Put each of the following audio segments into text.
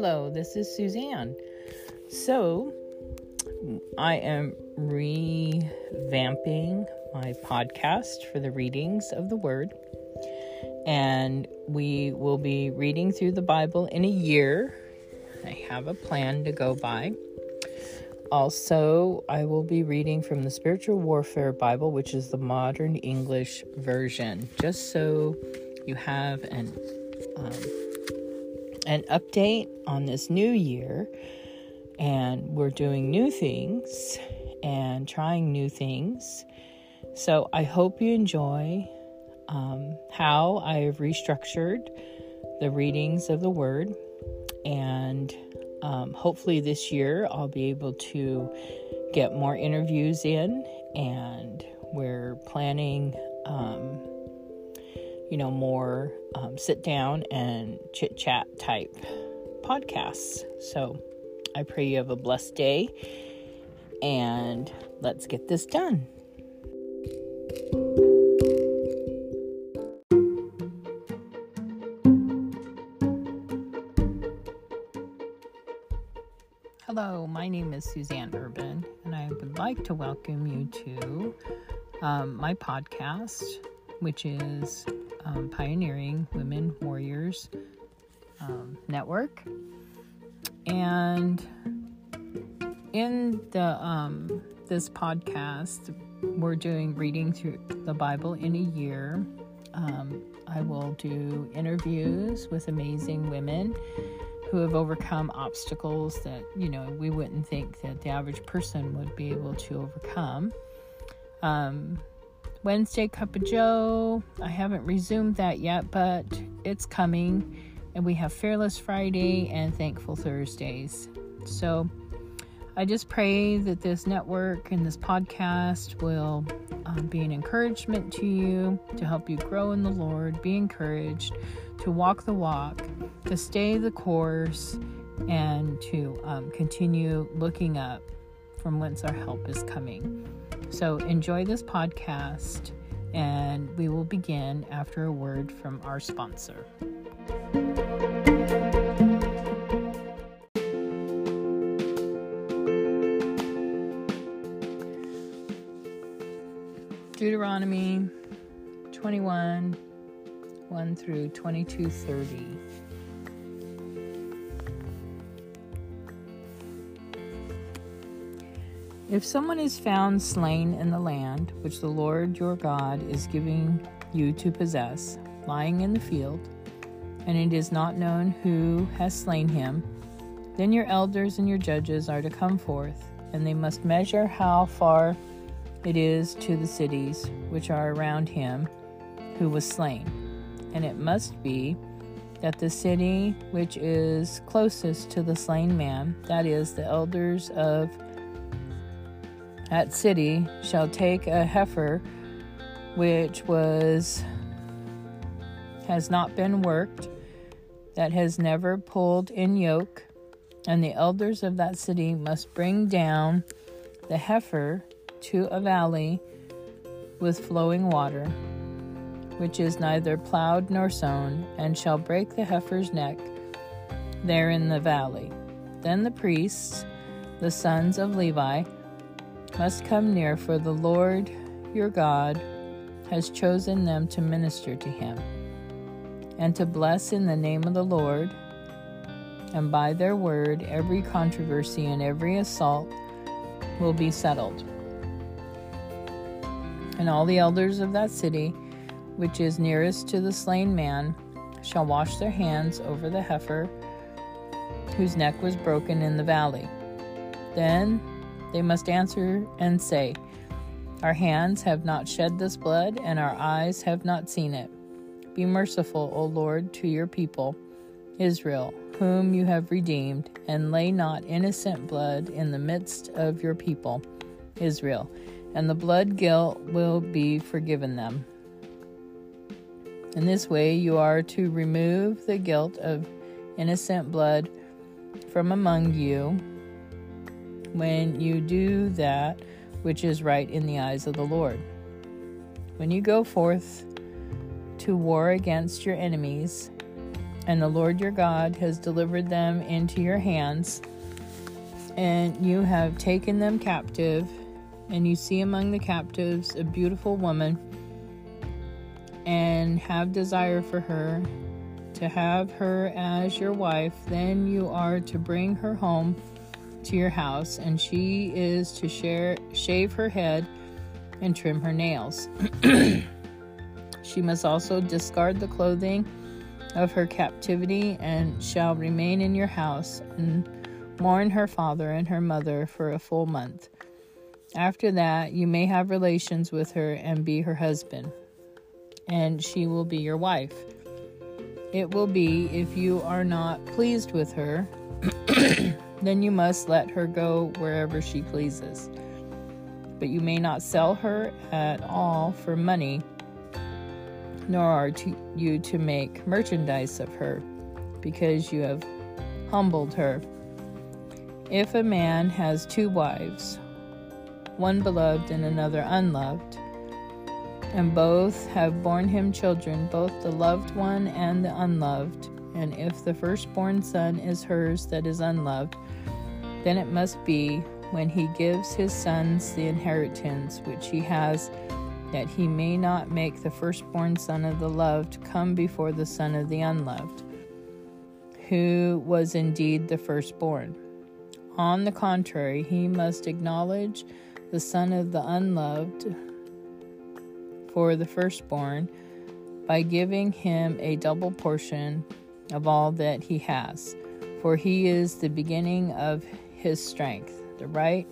Hello, this is Suzanne. So, I am revamping my podcast for the readings of the Word, and we will be reading through the Bible in a year. I have a plan to go by. Also, I will be reading from the Spiritual Warfare Bible, which is the modern English version, just so you have an um, an update on this new year. And we're doing new things and trying new things. So I hope you enjoy um, how I've restructured the readings of the Word and um, hopefully, this year I'll be able to get more interviews in, and we're planning, um, you know, more um, sit down and chit chat type podcasts. So I pray you have a blessed day, and let's get this done. Hello, my name is Suzanne Urban, and I would like to welcome you to um, my podcast, which is um, Pioneering Women Warriors um, Network. And in the um, this podcast, we're doing reading through the Bible in a year. Um, I will do interviews with amazing women who have overcome obstacles that you know we wouldn't think that the average person would be able to overcome. Um, Wednesday Cup of Joe, I haven't resumed that yet, but it's coming. And we have Fearless Friday and Thankful Thursdays. So I just pray that this network and this podcast will um, be an encouragement to you, to help you grow in the Lord, be encouraged, to walk the walk, to stay the course, and to um, continue looking up from whence our help is coming. So enjoy this podcast, and we will begin after a word from our sponsor. Deuteronomy 21 1 through 2230. If someone is found slain in the land which the Lord your God is giving you to possess, lying in the field, and it is not known who has slain him, then your elders and your judges are to come forth, and they must measure how far it is to the cities which are around him who was slain. And it must be that the city which is closest to the slain man, that is, the elders of that city, shall take a heifer which was has not been worked, that has never pulled in yoke, and the elders of that city must bring down the heifer to a valley with flowing water, which is neither plowed nor sown, and shall break the heifer's neck there in the valley. Then the priests, the sons of Levi, must come near, for the Lord your God has chosen them to minister to him, and to bless in the name of the Lord, and by their word every controversy and every assault will be settled. And all the elders of that city, which is nearest to the slain man, shall wash their hands over the heifer whose neck was broken in the valley. Then they must answer and say, Our hands have not shed this blood, and our eyes have not seen it. Be merciful, O Lord, to your people, Israel, whom you have redeemed, and lay not innocent blood in the midst of your people, Israel and the blood guilt will be forgiven them. In this way, you are to remove the guilt of innocent blood from among you when you do that which is right in the eyes of the Lord. When you go forth to war against your enemies and the Lord your God has delivered them into your hands, and you have taken them captive, and you see among the captives a beautiful woman, and have desire for her, to have her as your wife, then you are to bring her home to your house, and she is to share, shave her head and trim her nails. she must also discard the clothing of her captivity and shall remain in your house and mourn her father and her mother for a full month. After that, you may have relations with her and be her husband, and she will be your wife. It will be if you are not pleased with her, then you must let her go wherever she pleases. But you may not sell her at all for money nor are to you to make merchandise of her, because you have humbled her. If a man has two wives, one beloved and another unloved, and both have borne him children, both the loved one and the unloved, and if the firstborn son is hers that is unloved, then it must be when he gives his sons the inheritance which he has that he may not make the firstborn son of the loved come before the son of the unloved, who was indeed the firstborn. On the contrary, he must acknowledge the son of the unloved for the firstborn by giving him a double portion of all that he has, for he is the beginning of his strength. The right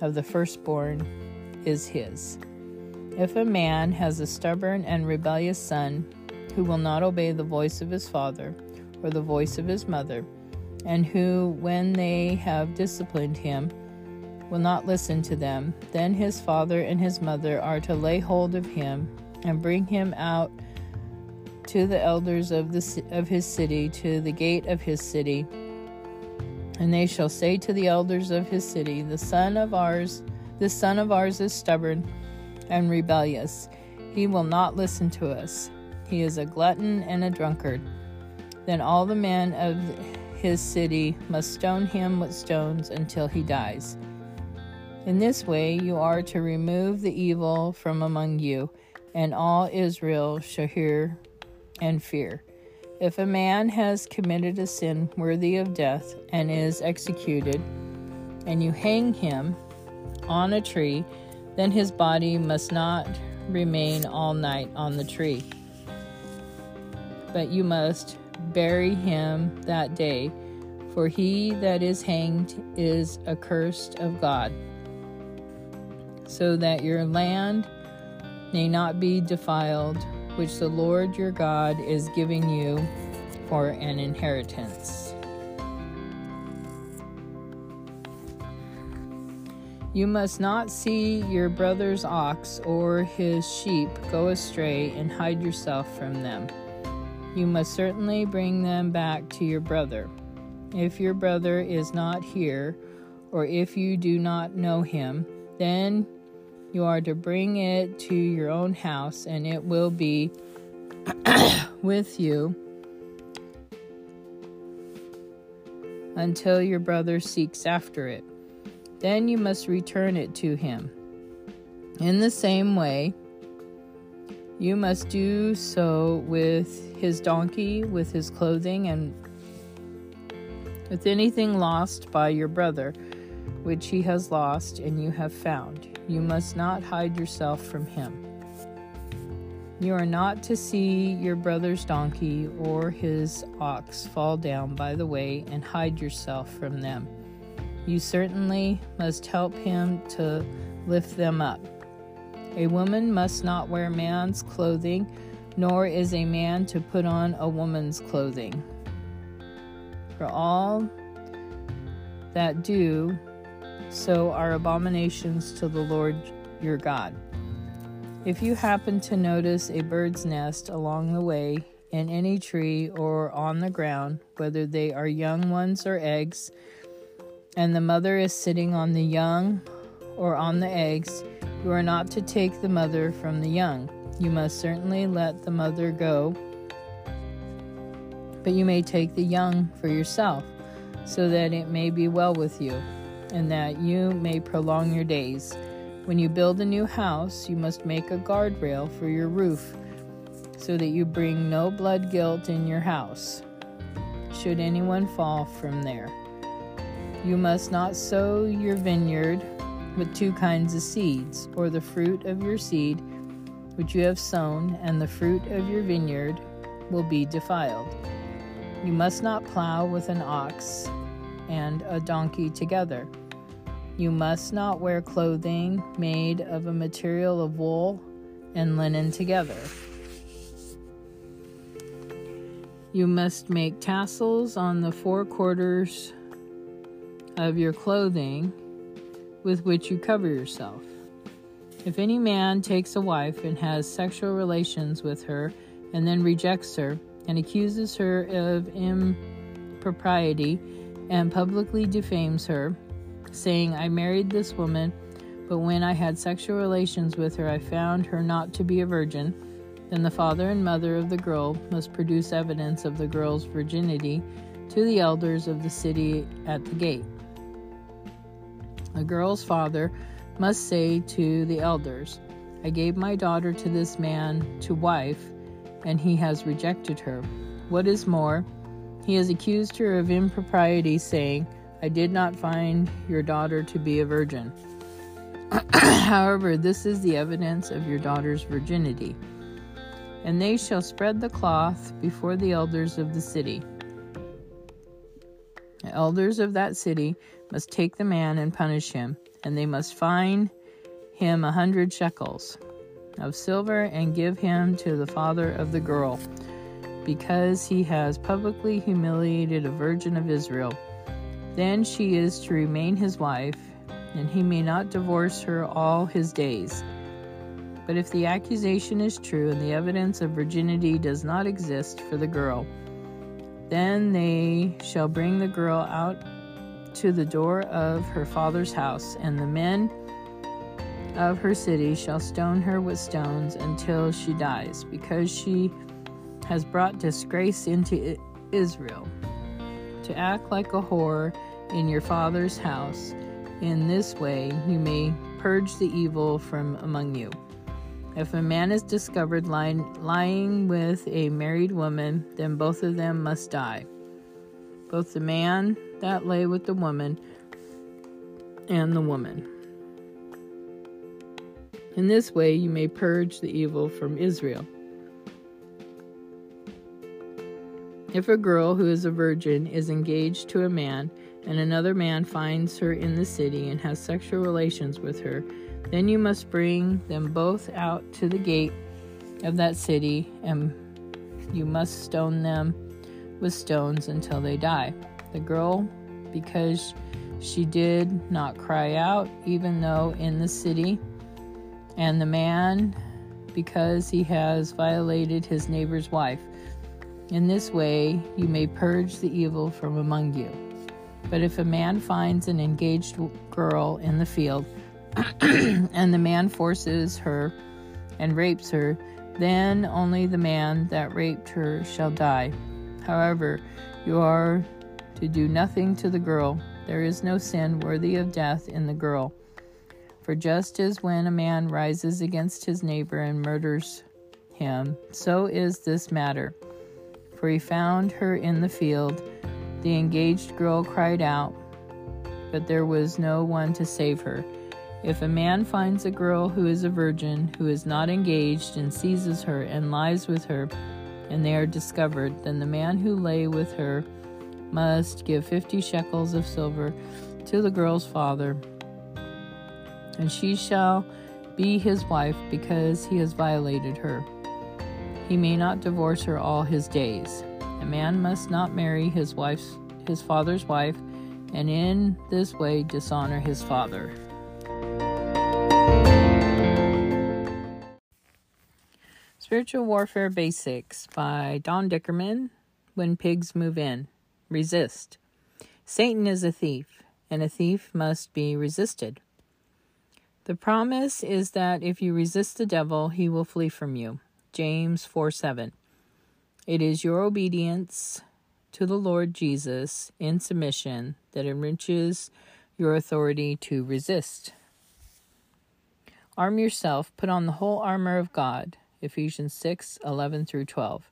of the firstborn is his. If a man has a stubborn and rebellious son who will not obey the voice of his father or the voice of his mother, and who, when they have disciplined him, will not listen to them, then his father and his mother are to lay hold of him and bring him out to the elders of the of his city to the gate of his city and they shall say to the elders of his city the son of ours the son of ours is stubborn and rebellious. He will not listen to us. He is a glutton and a drunkard. Then all the men of his city must stone him with stones until he dies. In this way you are to remove the evil from among you, and all Israel shall hear and fear. If a man has committed a sin worthy of death and is executed, and you hang him on a tree, then his body must not remain all night on the tree, but you must bury him that day, for he that is hanged is accursed of God, so that your land may not be defiled, which the Lord your God is giving you for an inheritance. You must not see your brother's ox or his sheep go astray and hide yourself from them. You must certainly bring them back to your brother. If your brother is not here, or if you do not know him, then you are to bring it to your own house, and it will be with you until your brother seeks after it. Then you must return it to him. In the same way, you must do so with his donkey, with his clothing, and with anything lost by your brother, which he has lost and you have found. You must not hide yourself from him. You are not to see your brother's donkey or his ox fall down by the way and hide yourself from them. You certainly must help him to lift them up. A woman must not wear man's clothing, nor is a man to put on a woman's clothing. For all that do so are abominations to the Lord your God. If you happen to notice a bird's nest along the way, in any tree or on the ground, whether they are young ones or eggs, and the mother is sitting on the young or on the eggs, you are not to take the mother from the young. You must certainly let the mother go but you may take the young for yourself, so that it may be well with you, and that you may prolong your days. When you build a new house, you must make a guardrail for your roof, so that you bring no blood guilt in your house, should anyone fall from there. You must not sow your vineyard with two kinds of seeds, or the fruit of your seed which you have sown, and the fruit of your vineyard will be defiled. You must not plow with an ox and a donkey together. You must not wear clothing made of a material of wool and linen together. You must make tassels on the four quarters of your clothing with which you cover yourself. If any man takes a wife and has sexual relations with her and then rejects her and accuses her of impropriety and publicly defames her, saying, I married this woman, but when I had sexual relations with her, I found her not to be a virgin, then the father and mother of the girl must produce evidence of the girl's virginity to the elders of the city at the gate. The girl's father must say to the elders, I gave my daughter to this man to wife, and he has rejected her. What is more, he has accused her of impropriety, saying, I did not find your daughter to be a virgin. However, this is the evidence of your daughter's virginity. And they shall spread the cloth before the elders of the city. The elders of that city must take the man and punish him and they must fine him a hundred shekels of silver and give him to the father of the girl, because he has publicly humiliated a virgin of Israel. Then she is to remain his wife, and he may not divorce her all his days. But if the accusation is true and the evidence of virginity does not exist for the girl, then they shall bring the girl out to the door of her father's house, and the men of her city shall stone her with stones until she dies, because she has brought disgrace into Israel. To act like a whore in your father's house, in this way you may purge the evil from among you. If a man is discovered lying, lying with a married woman, then both of them must die. Both the man that lay with the woman and the woman. In this way, you may purge the evil from Israel. If a girl who is a virgin is engaged to a man, and another man finds her in the city and has sexual relations with her, then you must bring them both out to the gate of that city, and you must stone them with stones until they die. The girl, because she did not cry out, even though in the city, and the man, because he has violated his neighbor's wife. In this way, you may purge the evil from among you. But if a man finds an engaged girl in the field, and the man forces her and rapes her, then only the man that raped her shall die. However, you are to do nothing to the girl. There is no sin worthy of death in the girl. For just as when a man rises against his neighbor and murders him, so is this matter. For he found her in the field. The engaged girl cried out, but there was no one to save her. If a man finds a girl who is a virgin, who is not engaged, and seizes her and lies with her, and they are discovered, then the man who lay with her must give fifty shekels of silver to the girl's father, and she shall be his wife because he has violated her. He may not divorce her all his days. A man must not marry his wife's his father's wife, and in this way dishonor his father. Spiritual Warfare Basics by Don Dickerman When Pigs Move In. Resist. Satan is a thief, and a thief must be resisted. The promise is that if you resist the devil, he will flee from you. James 4 7. It is your obedience to the Lord Jesus in submission that enriches your authority to resist. Arm yourself, put on the whole armor of God. Ephesians 6 11 through 12.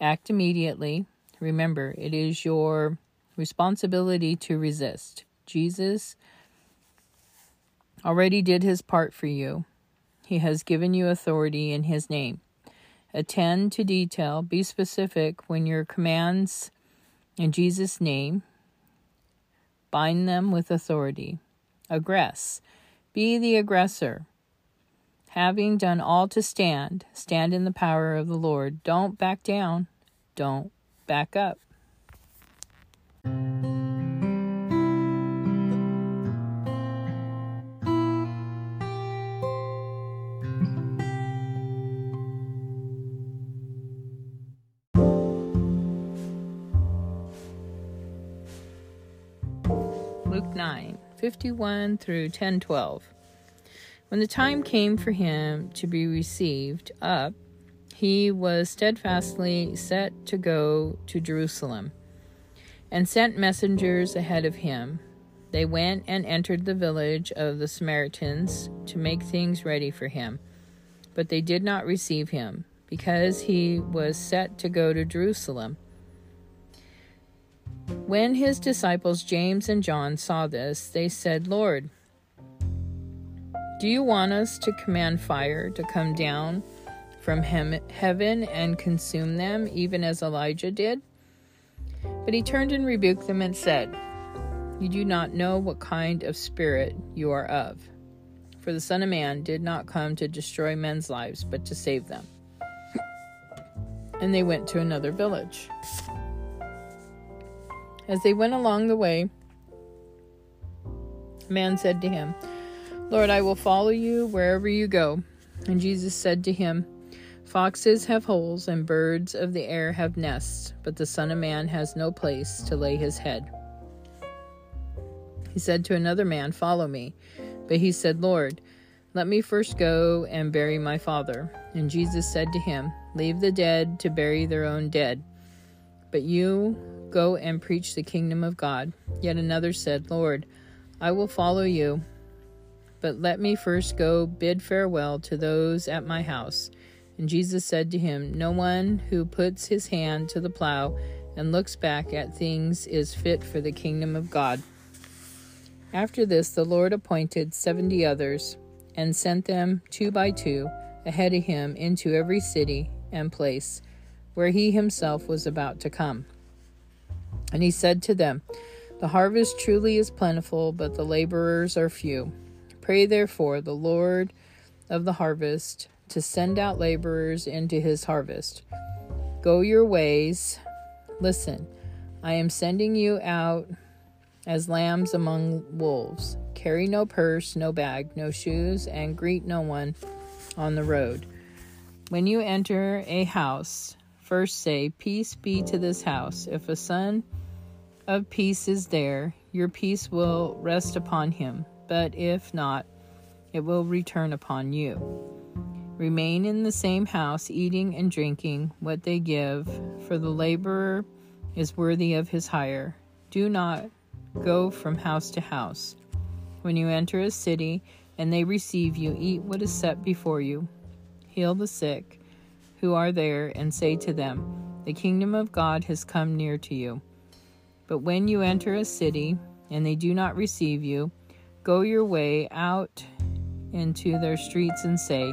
Act immediately. Remember, it is your responsibility to resist. Jesus already did his part for you. He has given you authority in his name. Attend to detail, be specific when your commands in Jesus' name, bind them with authority. Aggress, be the aggressor. Having done all to stand, stand in the power of the Lord. Don't back down, don't back up. 51 through 1012. When the time came for him to be received up, he was steadfastly set to go to Jerusalem, and sent messengers ahead of him. They went and entered the village of the Samaritans to make things ready for him. But they did not receive him, because he was set to go to Jerusalem. When his disciples James and John saw this, they said, Lord, do you want us to command fire to come down from heaven and consume them, even as Elijah did? But he turned and rebuked them and said, You do not know what kind of spirit you are of. For the Son of Man did not come to destroy men's lives, but to save them. And they went to another village. As they went along the way, a man said to him, Lord, I will follow you wherever you go. And Jesus said to him, Foxes have holes, and birds of the air have nests, but the Son of Man has no place to lay his head. He said to another man, Follow me. But he said, Lord, let me first go and bury my father. And Jesus said to him, Leave the dead to bury their own dead. But you Go and preach the kingdom of God. Yet another said, Lord, I will follow you, but let me first go bid farewell to those at my house. And Jesus said to him, No one who puts his hand to the plow and looks back at things is fit for the kingdom of God. After this, the Lord appointed seventy others and sent them two by two ahead of him into every city and place where he himself was about to come. And he said to them, The harvest truly is plentiful, but the laborers are few. Pray therefore the Lord of the harvest to send out laborers into his harvest. Go your ways. Listen, I am sending you out as lambs among wolves. Carry no purse, no bag, no shoes, and greet no one on the road. When you enter a house, first say, Peace be to this house. If a son of peace is there, your peace will rest upon him, but if not, it will return upon you. Remain in the same house, eating and drinking what they give, for the laborer is worthy of his hire. Do not go from house to house. When you enter a city and they receive you, eat what is set before you. Heal the sick who are there, and say to them, The kingdom of God has come near to you. But when you enter a city and they do not receive you, go your way out into their streets and say,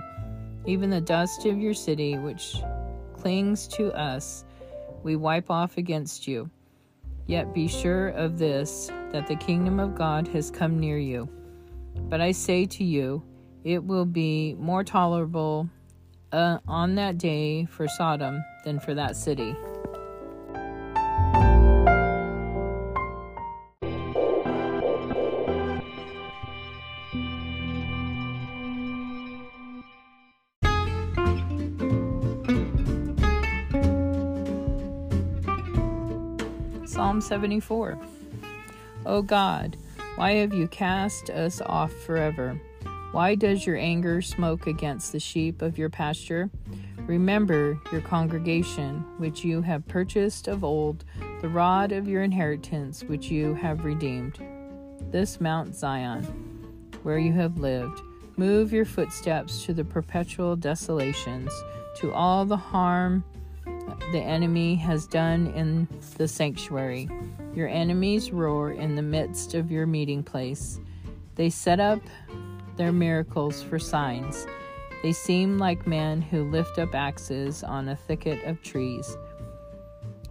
Even the dust of your city, which clings to us, we wipe off against you. Yet be sure of this, that the kingdom of God has come near you. But I say to you, it will be more tolerable uh, on that day for Sodom than for that city. Psalm 74 O God, why have you cast us off forever? Why does your anger smoke against the sheep of your pasture? Remember your congregation, which you have purchased of old, the rod of your inheritance, which you have redeemed. This Mount Zion, where you have lived. Move your footsteps to the perpetual desolations, to all the harm the enemy has done in the sanctuary. Your enemies roar in the midst of your meeting place. They set up their miracles for signs. They seem like men who lift up axes on a thicket of trees.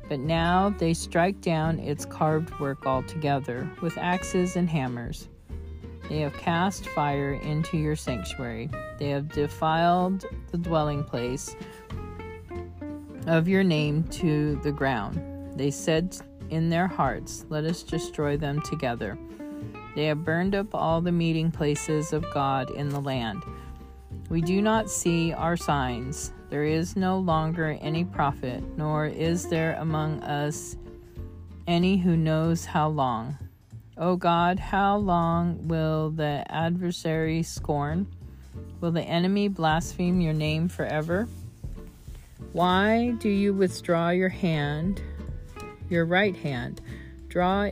But now they strike down its carved work altogether with axes and hammers. They have cast fire into your sanctuary. They have defiled the dwelling place of your name to the ground. They said in their hearts, Let us destroy them together. They have burned up all the meeting places of God in the land. We do not see our signs. There is no longer any prophet, nor is there among us any who knows how long. O God, how long will the adversary scorn? Will the enemy blaspheme your name forever? Why do you withdraw your hand, your right hand? Draw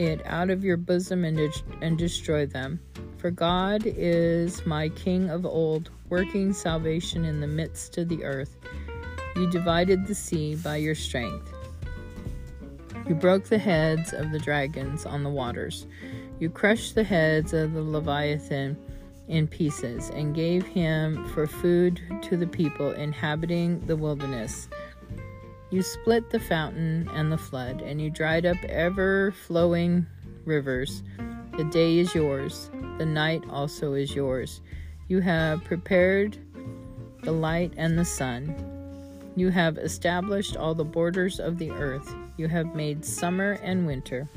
it out of your bosom and, de- and destroy them. For God is my King of old, working salvation in the midst of the earth. You divided the sea by your strength. You broke the heads of the dragons on the waters. You crushed the heads of the Leviathan in pieces and gave him for food to the people inhabiting the wilderness. You split the fountain and the flood, and you dried up ever flowing rivers. The day is yours, the night also is yours. You have prepared the light and the sun. You have established all the borders of the earth. You have made summer and winter.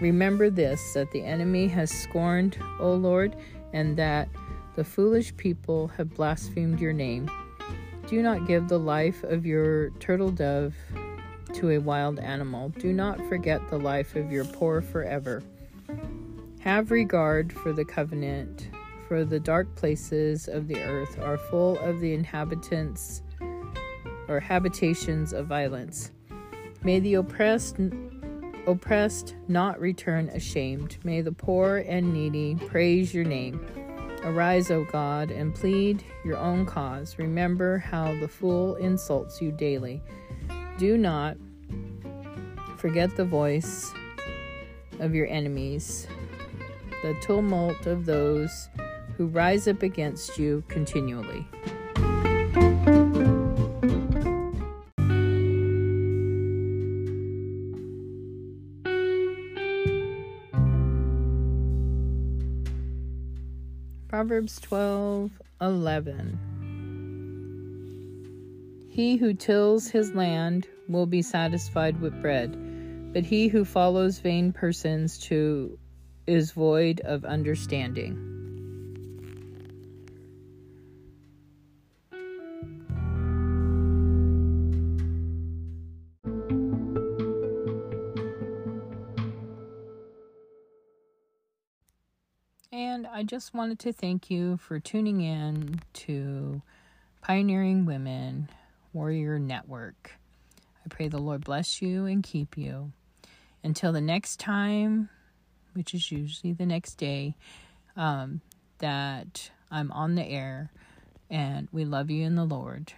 Remember this that the enemy has scorned, O Lord, and that the foolish people have blasphemed your name. Do not give the life of your turtle dove to a wild animal. Do not forget the life of your poor forever. Have regard for the covenant, for the dark places of the earth are full of the inhabitants or habitations of violence. May the oppressed oppressed not return ashamed. May the poor and needy praise your name. Arise, O God, and plead your own cause. Remember how the fool insults you daily. Do not forget the voice of your enemies, the tumult of those who rise up against you continually. Proverbs 12 11. He who tills his land will be satisfied with bread, but he who follows vain persons to is void of understanding. Just wanted to thank you for tuning in to Pioneering Women Warrior Network. I pray the Lord bless you and keep you. Until the next time, which is usually the next day, um, that I'm on the air, and we love you in the Lord.